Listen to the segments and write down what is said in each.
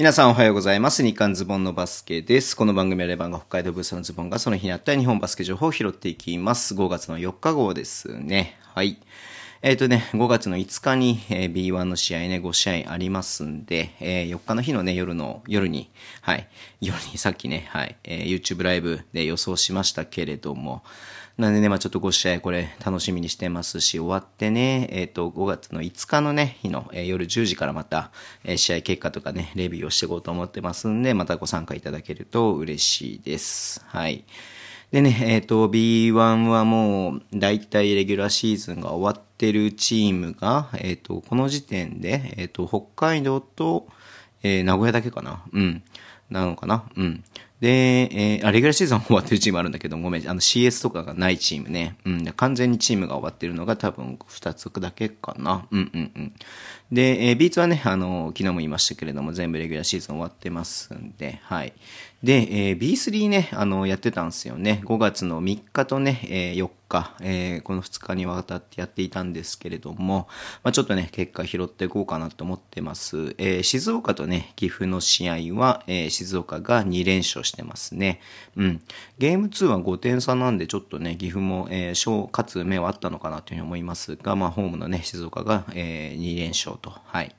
皆さんおはようございます。日刊ズボンのバスケです。この番組はレバンが北海道ブースのズボンがその日にあった日本バスケ情報を拾っていきます。5月の4日号ですね。はい。えっ、とね、5月の5日に、えー B1 の試合ね、5試合ありますんで、えー4日の日のね、夜の、夜に、はい、夜にさっきね、はい、えー YouTube ライブで予想しましたけれども、なんでね、まあちょっと5試合これ楽しみにしてますし、終わってね、えっ、と、5月の5日のね、日の、えー夜10時からまた、えー試合結果とかね、レビューをしていこうと思ってますんで、またご参加いただけると嬉しいです。はい。でね、えっ、と、B1 はもう、だいたいレギュラーシーズンが終わってるチームが、えっ、と、この時点で、えっ、と、北海道と、えー名古屋だけかな？うん。なのかな？うん。で、えーあ、レギュラーシーズン終わってるチームあるんだけど、ごめん、あの CS とかがないチームね。うん。完全にチームが終わってるのが多分2つだけかな。うんうんうん。で、えー、ビーツはね、あの、昨日も言いましたけれども、全部レギュラーシーズン終わってますんで、はい。で、えー B3 ね、あの、やってたんですよね。5月の3日とね、えー4日、えーこの2日にわたってやっていたんですけれども、まあ、ちょっとね、結果拾っていこうかなと思ってます。えー静岡とね、岐阜の試合は、えー静岡が2連勝してますね。うん。ゲーム2は5点差なんで、ちょっとね、岐阜も、えー勝、勝つ目はあったのかなというふうに思いますが、まあ、ホームのね、静岡が、えー2連勝と。はい。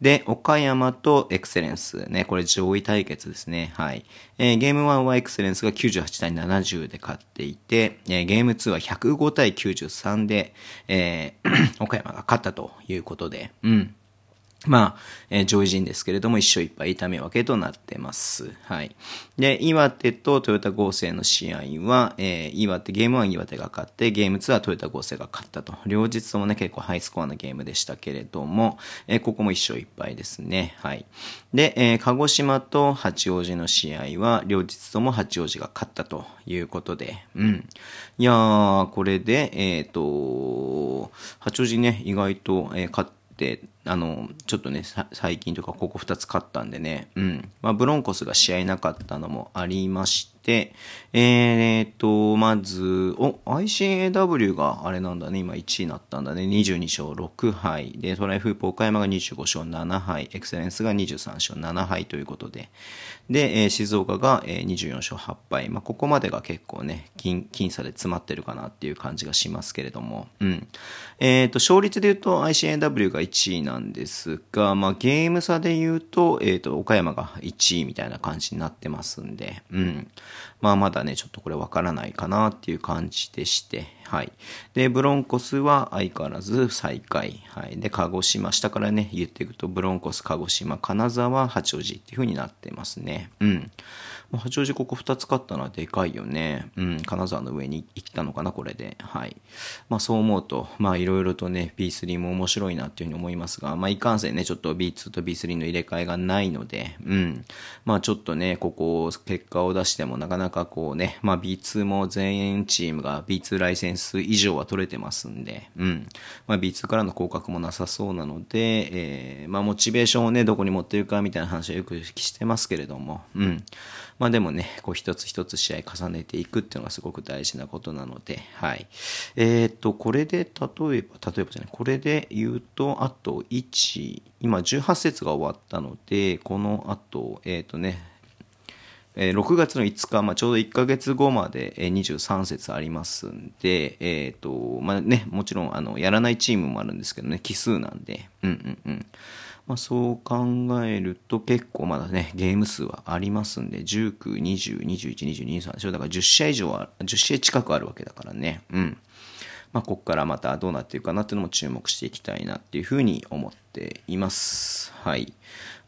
で、岡山とエクセレンスね、これ上位対決ですね。はい。えーゲーム1はエクセレンスが98対70で勝っていて、えーゲーム2は105対93で、えー 岡山が勝ったということで、うん。まあ、えー上位陣ですけれども、一勝一敗痛み分けとなってます。はい。で、岩手とトヨタ合成の試合は、えー岩手、ゲーム1岩手が勝って、ゲーム2はトヨタ合成が勝ったと。両日ともね、結構ハイスコアなゲームでしたけれども、えーここも一勝一敗ですね。はい。で、えー鹿児島と八王子の試合は、両日とも八王子が勝ったということで、うん。いやー、これで、えっ、と、八王子ね、意外と、えー勝って、あの、ちょっとね、最近とかここ2つ勝ったんでね、うん。まあ、ブロンコスが試合なかったのもありまして、えー、っと、まず、お、ICAW があれなんだね、今1位になったんだね、22勝6敗。で、トライフープ岡山が25勝7敗、エクセレンスが23勝7敗ということで、で、えー静岡が、えー24勝8敗。まあ、ここまでが結構ね、僅僅差で詰まってるかなっていう感じがしますけれども、うん。えっ、と、勝率で言うと ICAW が1位なんですが、まあ、ゲーム差で言うと、えっ、と、岡山が1位みたいな感じになってますんで、うん。まあ、まだね、ちょっとこれわからないかなっていう感じでして、はい。で、ブロンコスは相変わらず最下位。はい。で、鹿児島、下からね、言っていくと、ブロンコス、鹿児島、金沢、八王子っていう風になってますね。うん。もう八王子ここ2つ勝ったのはでかいよね。うん。金沢の上に行ったのかな、これで。はい。まあそう思うと、まあいろいろとね、B3 も面白いなっていうふうに思いますが、まあいかんせんね、ちょっと B2 と B3 の入れ替えがないので、うん。まあちょっとね、ここ、結果を出してもなかなかこうね、まあ B2 も全員チームが B2 ライセンス数以上は取れてますんで、うん。まあ B2 からの降格もなさそうなので、えー、まあモチベーションをね、どこに持っていくかみたいな話はよくしてますけれども、うん。まあでもね、こう一つ一つ試合重ねていくっていうのがすごく大事なことなので、はい。えーっと、これで、例えば、例えばじゃない、これで言うと、あと1、今18節が終わったので、この後、えーっとね、えー6月の5日、まあ、ちょうど1ヶ月後まで、えー23節ありますんで、えっ、と、まあね、もちろん、あの、やらないチームもあるんですけどね、奇数なんで、うんうんうん。まあ、そう考えると結構まだね、ゲーム数はありますんで、19、20、21、22、23。だから10試合以上は、10試合近くあるわけだからね。うん。まあ、ここからまたどうなっていくかなっていうのも注目していきたいなっていうふうに思っています。はい。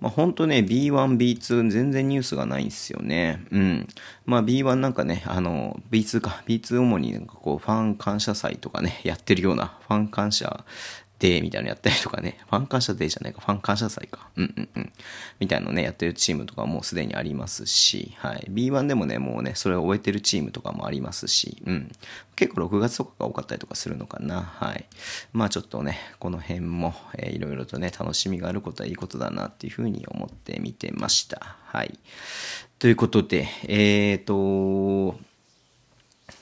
まあ、本当ね、B1、B2 全然ニュースがないんですよね。うん。まあ B1 なんかね、あの、B2 か、B2 主になんかこう、ファン感謝祭とかね、やってるような、ファン感謝デーみたいなのやったりとかね、ファン感謝デーじゃないか、ファン感謝祭か。うんうんうん。みたいなのね、やってるチームとかもうすでにありますし、はい。B1 でもね、もうね、それを終えてるチームとかもありますし、うん。結構6月とかが多かったりとかするのかな。はい。まあちょっとね、この辺も、えーいろいろとね、楽しみがあることはいいことだなっていうふうに思って見てました。はい。ということで、えーと、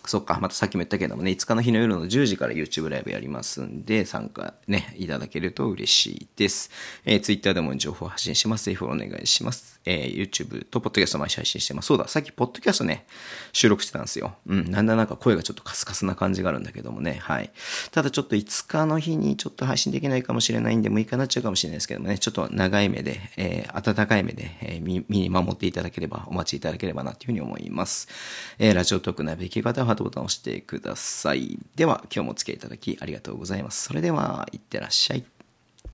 そっか、またさっきも言ったけどもね、5日の日の夜の10時から YouTube ライブやりますんで、参加ね、いただけると嬉しいです。えー、Twitter でも情報発信します。ぜひフォローお願いします。えー、YouTube とポッドキャスト毎週配信してます。そうだ、さっきポッドキャストね、収録してたんですよ。うん、なんだなんか声がちょっとカスカスな感じがあるんだけどもね、はい。ただちょっと5日の日にちょっと配信できないかもしれないんで、6日になっちゃうかもしれないですけどもね、ちょっと長い目で、えー、温かい目で、えー、見、見に守っていただければ、お待ちいただければなというふうに思います。えー、ラジオトークなべき方はトボタンを押してください。では、今日もお付き合いいただきありがとうございます。それでは、いってらっしゃい。